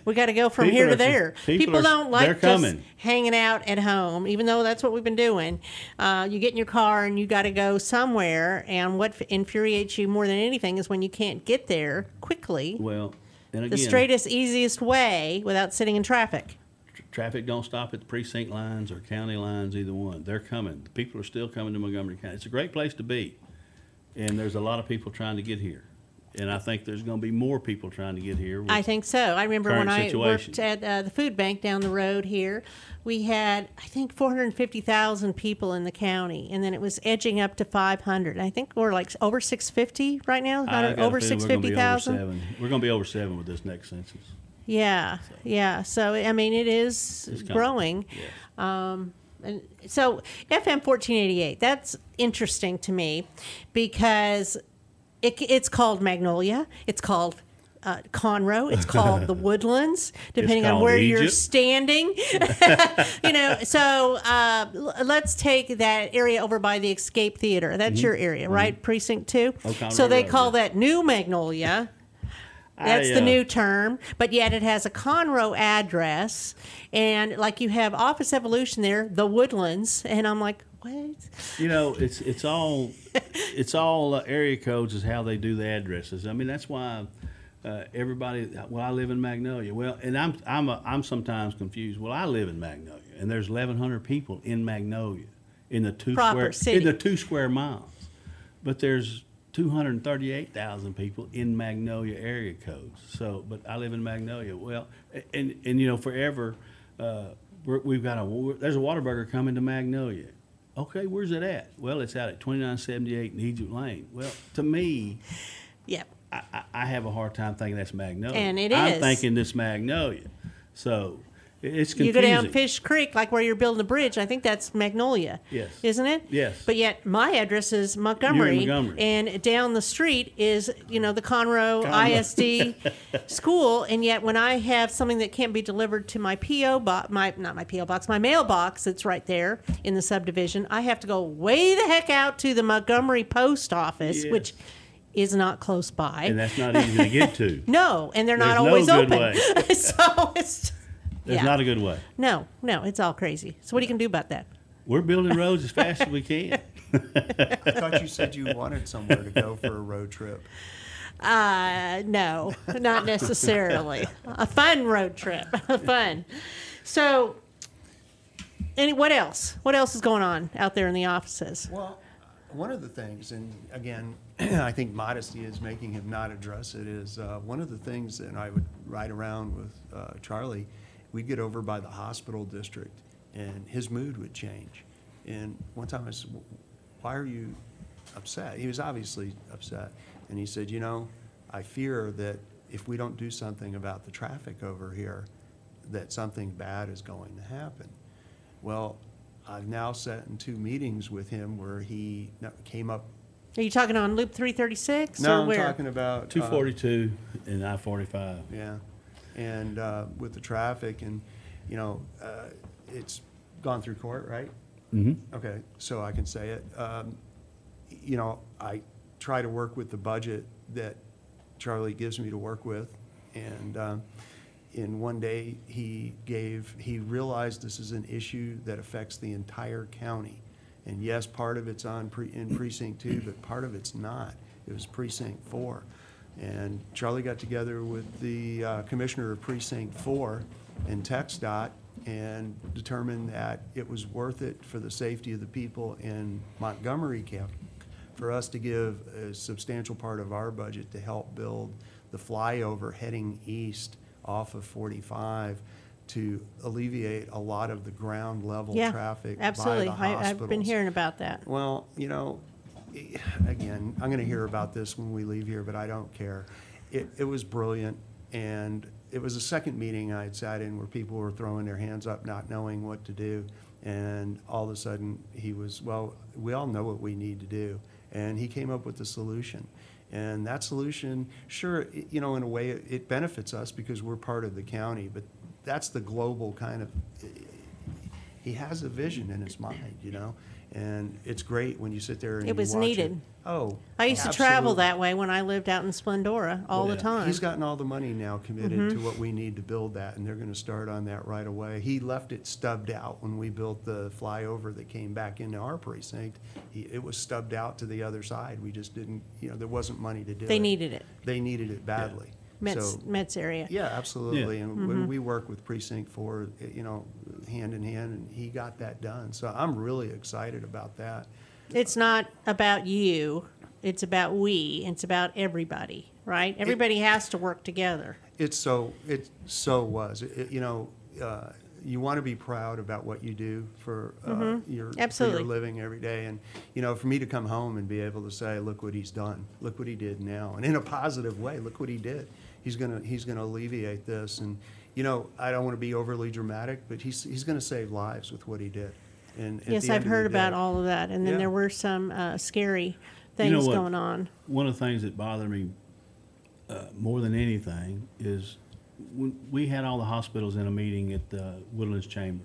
we got to go from People here are- to there. people are- don't like just hanging out at home, even though that's what we've been doing. Uh, you get in your car and you got to go somewhere, and what infuriates you more than anything is when you can't get there quickly, Well, and the straightest, easiest way without sitting in traffic. Tr- traffic don't stop at the precinct lines or county lines, either one. They're coming. The People are still coming to Montgomery County. It's a great place to be. And there's a lot of people trying to get here. And I think there's going to be more people trying to get here. I think so. I remember when I situation. worked at uh, the food bank down the road here, we had I think 450,000 people in the county, and then it was edging up to 500. I think we're like over 650 right now, I About over we're gonna be over 650,000. seven. We're going to be over seven with this next census. Yeah, yeah. So I mean, it is growing. Um, and so FM 1488, that's interesting to me because it, it's called Magnolia. It's called uh, Conroe. It's called (laughs) the Woodlands, depending on where you're standing. (laughs) you know, so uh, l- let's take that area over by the Escape Theater. That's your area, right? Precinct two. Mm-hmm. Oh, so they Road, call yeah. that New Magnolia. That's I, the uh, new term, but yet it has a Conroe address, and like you have Office Evolution there, the Woodlands, and I'm like, what? You know, it's it's all (laughs) it's all uh, area codes is how they do the addresses. I mean, that's why uh, everybody. Well, I live in Magnolia. Well, and I'm I'm a, I'm sometimes confused. Well, I live in Magnolia, and there's 1,100 people in Magnolia in the two Proper square city. in the two square miles, but there's 238,000 people in Magnolia area codes. So, but I live in Magnolia. Well, and and you know, forever, uh, we're, we've got a there's a Whataburger coming to Magnolia. Okay, where's it at? Well, it's out at 2978 in Egypt Lane. Well, to me, Yep. I, I, I have a hard time thinking that's Magnolia. And it I'm is. thinking this Magnolia. So it- it's You go down Fish Creek, like where you're building a bridge. I think that's Magnolia. Yes. Isn't it? Yes. But yet my address is Montgomery, Montgomery. and down the street is you know the Conroe, Conroe. ISD (laughs) school, and yet when I have something that can't be delivered to my PO box, my not my PO box, my mailbox that's right there in the subdivision, I have to go way the heck out to the Montgomery post office, Yes. which is not close by. and that's not easy to get to. (laughs) no, and they're not There's no always good open. (laughs) so it's There's yeah. not a good way. No, no, it's all crazy. So what are you gonna do about that? We're building roads as fast as we (laughs) can. I thought you said you wanted somewhere to go for a road trip. Uh, no, not necessarily. a fun road trip, (laughs) fun. So, any what else? What else is going on out there in the offices? Well, one of the things, and again, (clears throat) I think modesty is making him not address it, is uh, one of the things, and I would ride around with uh, Charlie, we'd get over by the hospital district, and his mood would change. And one time I said, Why are you upset? He was obviously upset. And he said, You know, I fear that if we don't do something about the traffic over here, that something bad is going to happen. Well, I've now sat in two meetings with him where he came up Are you talking on Loop 336 No, or I'm where? talking about. uh, 242 and I-45. Yeah, and uh, with the traffic and, you know, uh, it's gone through court, right? hmm Okay, so I can say it. Um, You know, I try to work with the budget that Charlie gives me to work with. And um, in one day, he gave, he realized this is an issue that affects the entire county. And yes, part of it's on, pre- in precinct two, but part of it's not. It was precinct four. And Charlie got together with the uh, commissioner of precinct four and TXDOT and determined that it was worth it for the safety of the people in Montgomery County for us to give a substantial part of our budget to help build the flyover heading east off of 45 to alleviate a lot of the ground level yeah, traffic absolutely. by the I, hospitals. I've been hearing about that. Well, you know, again, I'm going to hear about this when we leave here, but I don't care. It, it was brilliant, and it was the second meeting I had sat in where people were throwing their hands up, not knowing what to do. And all of a sudden, he was, well, we all know what we need to do. And he came up with the solution. And that solution, sure, you know, in a way, it benefits us because we're part of the county, but that's the global kind of, he has a vision in his mind, you know? And it's great when you sit there and It you was watch needed. Oh. I used to travel that way when I lived out in Splendora all the time. He's gotten all the money now committed Mhm. to what we need to build that, and they're gonna start on that right away. He left it stubbed out when we built the flyover that came back into our precinct. He, it was stubbed out to the other side. We just didn't, you know, there wasn't money to do it. They needed it. They needed it badly. Metts, So- Metts area. yeah, absolutely. And when Mhm. we work with precinct four, eh, you know, hand in hand, and he got that done. So I'm really excited about that. It's not about you. It's about we. It's about everybody, right? Everybody has to work together. It's so, it so was. It- it- you know, uh, you want to be proud about what you do for uh, Mhm. your, for Absolutely. your living every day. And, you know, for me to come home and be able to say, look what he's done, look what he did now, and in a positive way, look what he did. He's gonna, he's gonna alleviate this. And, you know, I don't want to be overly dramatic, but he's, he's gonna save lives with what he did. And Yes, I've end of the heard about day- all of that. And then Yeah. there were some uh, scary You things know going on. One of the things that bothered me uh, more than anything is when we had all the hospitals in a meeting at the Woodlands Chamber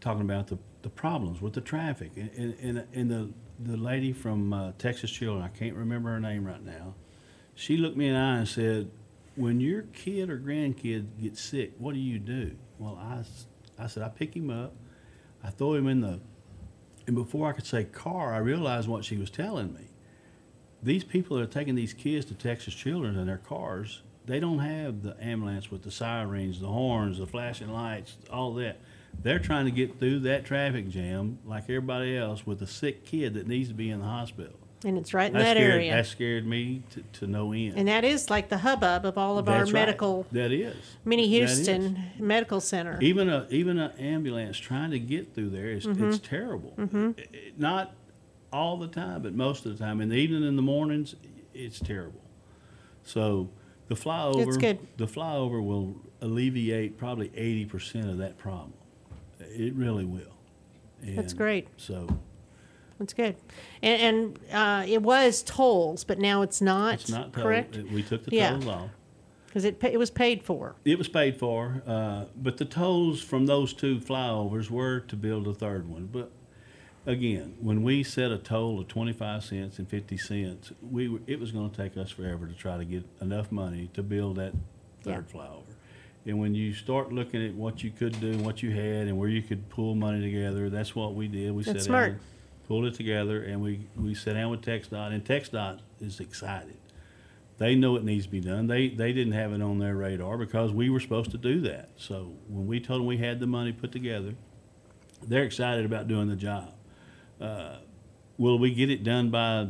talking about the, the problems with the traffic. And, and, and, and the, the lady from uh, Texas Children, I can't remember her name right now, she looked me in the eye and said, When your kid or grandkid gets sick, what do you do? Well, I, I said, I pick him up, I throw him in the and before I could say car, I realized what she was telling me. These people that are taking these kids to Texas Children in their cars, they don't have the ambulance with the sirens, the horns, the flashing lights, all that. They're trying to get through that traffic jam like everybody else with a sick kid that needs to be in the hospital. And it's right in that scared, area. That scared me to, to no end. And that is like the hubbub of all of our That's right. medical, That is. Mini That is. Houston Medical Center. Even a even an ambulance trying to get through there is it's Mhm. terrible. Mhm. I- Not all the time, but most of the time. In the evening, in the mornings, it's terrible. So the flyover, It's good. the flyover will alleviate probably eighty percent of that problem. It really will. That's great. So That's good. And, and uh, it was tolls, but now it's not. it's not told. correct. We took the Yeah. tolls off. Because it it was paid for. It was paid for, uh, but the tolls from those two flyovers were to build a third one. But again, when we set a toll of twenty-five cents and fifty cents, we were, it was going to take us forever to try to get enough money to build that third flyover. And when you start looking at what you could do, what you had, and where you could pull money together, that's what we did. We That's sat smart. down, pulled it together, and we we sat down with TxDOT, and TxDOT is excited they know it needs to be done. They they didn't have it on their radar because we were supposed to do that. So when we told them we had the money put together, they're excited about doing the job. Uh, will we get it done by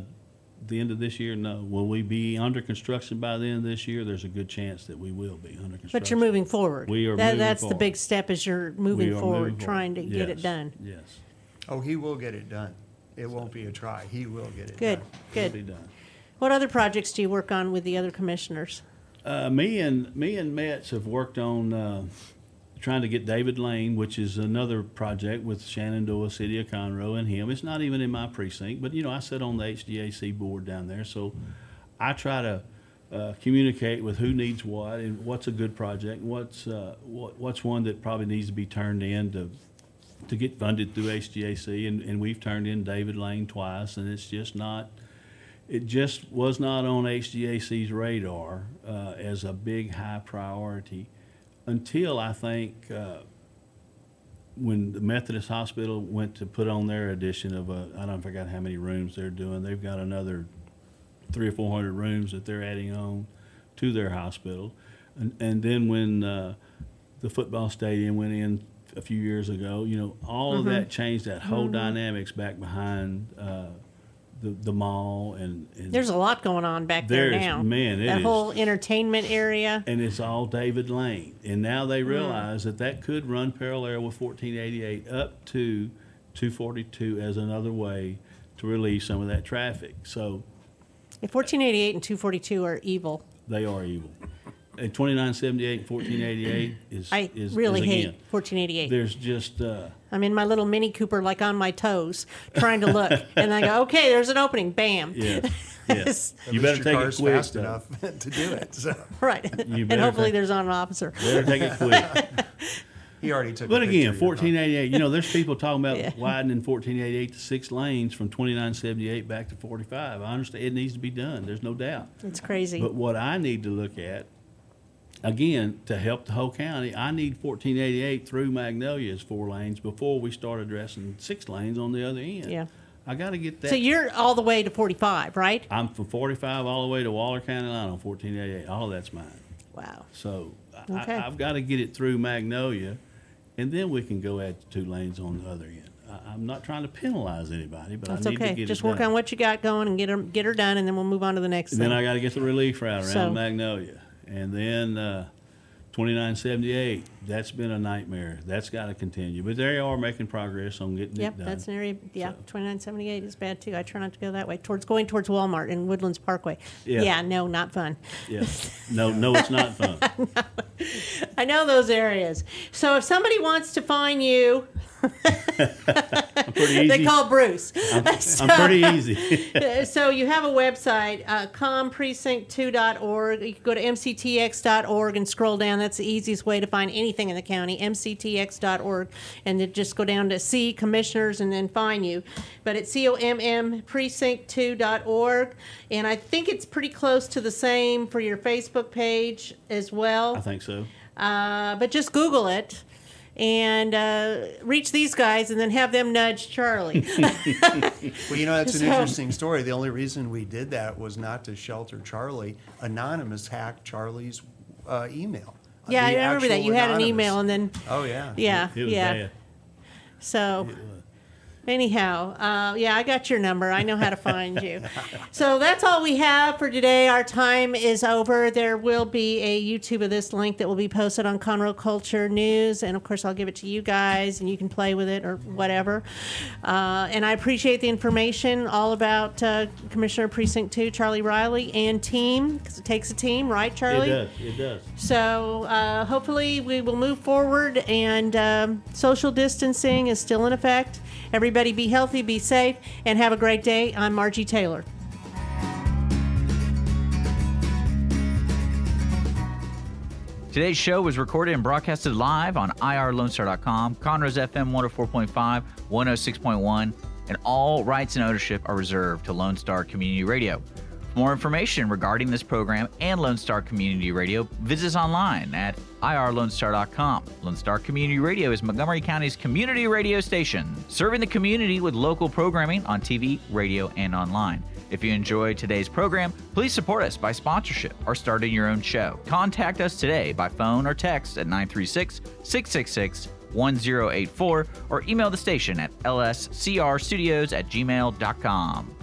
the end of this year? No. Will we be under construction by the end of this year? There's a good chance that we will be under construction. But you're moving forward. We are That, moving that's the big step is you're moving forward, moving trying to get it done. Yes. Oh, he will get it done. It won't be a try. He will get it Good, done. good. It'll be done. What other projects do you work on with the other commissioners? Uh, me and me and Metts have worked on uh, trying to get David Lane, which is another project with Shenandoah City of Conroe and him. It's not even in my precinct, but you know I sit on the HGAC board down there, so I try to uh, communicate with who needs what and what's a good project, what's uh, what, what's one that probably needs to be turned in to to get funded through HGAC, and, and we've turned in David Lane twice, and it's just not. It just was not on HGAC's radar uh, as a big high priority until I think uh, when the Methodist Hospital went to put on their addition of a, I don't forget how many rooms they're doing. They've got another three or four hundred rooms that they're adding on to their hospital, and and then when uh, the football stadium went in a few years ago, you know, all of that changed that whole dynamics back behind. Uh, the, the mall and, and There's a lot going on back there now. man, it that is. whole entertainment area. and it's all David Lane. And now Mm. they realize that that could run parallel with 1488 up to 242 as another way to relieve some of that traffic. So Yeah, 1488 and 242 are evil. they are evil. And 2978 and 1488 is I is, really is hate again. 1488. There's just uh, I'm in my little Mini Cooper, like on my toes, trying to look, (laughs) and I go, "Okay, there's an opening." Bam. yeah, yeah. (laughs) Yes. You better least take it quick. fast though. enough (laughs) to do it. So Right. And hopefully take- there's not an officer. Better take it quick. he already took. But a again, picture of your car. 1488, you know, there's people talking about Yeah. widening 1488 to six lanes from 2978 back to 45. I understand it needs to be done. There's no doubt. It's crazy. But what I need to look at, again, to help the whole county, I need 1488 through Magnolia's four lanes before we start addressing six lanes on the other end. Yeah. I got to get that. so you're all the way to 45, right? I'm from 45 all the way to Waller County line on 1488. All of that's mine. Wow. So Okay. I, I've got to get it through Magnolia, and then we can go add two lanes on the other end. I, I'm not trying to penalize anybody, but That's I need to get it through Magnolia. That's okay. Just work done. on what you got going and get her, get her done, and then we'll move on to the next And thing. then I got to get the relief route around So- Magnolia, and then uh, 2978. That's been a nightmare. That's got to continue, but they are making progress on getting Yep, it done. Yep, that's an area. Yeah, So- 2978 is bad too. I try not to go that way. Towards going towards Walmart and Woodlands Parkway. Yeah. yeah no, not fun. Yeah. No, no, it's not fun. (laughs) no. I know those areas. So if somebody wants to find you, I'm (laughs) pretty (laughs) easy. they call Bruce. I'm pretty easy. so you have a website, uh, comprecinct2.org. You can go to mctx.org and scroll down. That's the easiest way to find anything in the county, mctx.org. And then just go down to see commissioners and then find you. But it's C-O-M-M precinct2.org. And I think it's pretty close to the same for your Facebook page as well. I think so. Uh, but just Google it and uh, reach these guys and then have them nudge Charlie. (laughs) Well, you know, that's an (laughs) So- interesting story. The only reason we did that was not to shelter Charlie. Anonymous hacked Charlie's uh, email. Yeah, I remember that. You had an email and then, Oh, yeah. yeah, It was yeah. bad. So, anyhow, uh, yeah, I got your number. I know how to find you. (laughs) So that's all we have for today. Our time is over. There will be a YouTube of this link that will be posted on Conroe Culture News, and of course, I'll give it to you guys, and you can play with it or whatever. Uh, and I appreciate the information all about uh, Commissioner Precinct Two, Charlie Riley, and team because it takes a team, right, Charlie? It does. It does. So uh, hopefully we will move forward and um, social distancing is still in effect. Everybody be healthy, be safe, and have a great day. I'm Margie Taylor. Today's show was recorded and broadcasted live on irlonestar.com, Conroe's FM 104.5, 106.1, and all rights and ownership are reserved to Lone Star Community Radio. More information regarding this program and Lone Star Community Radio, visit us online at irlonestar.com. Lone Star Community Radio is Montgomery County's community radio station, serving the community with local programming on TV, radio, and online. If you enjoyed today's program, please support us by sponsorship or starting your own show. Contact us today by phone or text at 936 666 1084 or email the station at lscrstudios at gmail.com.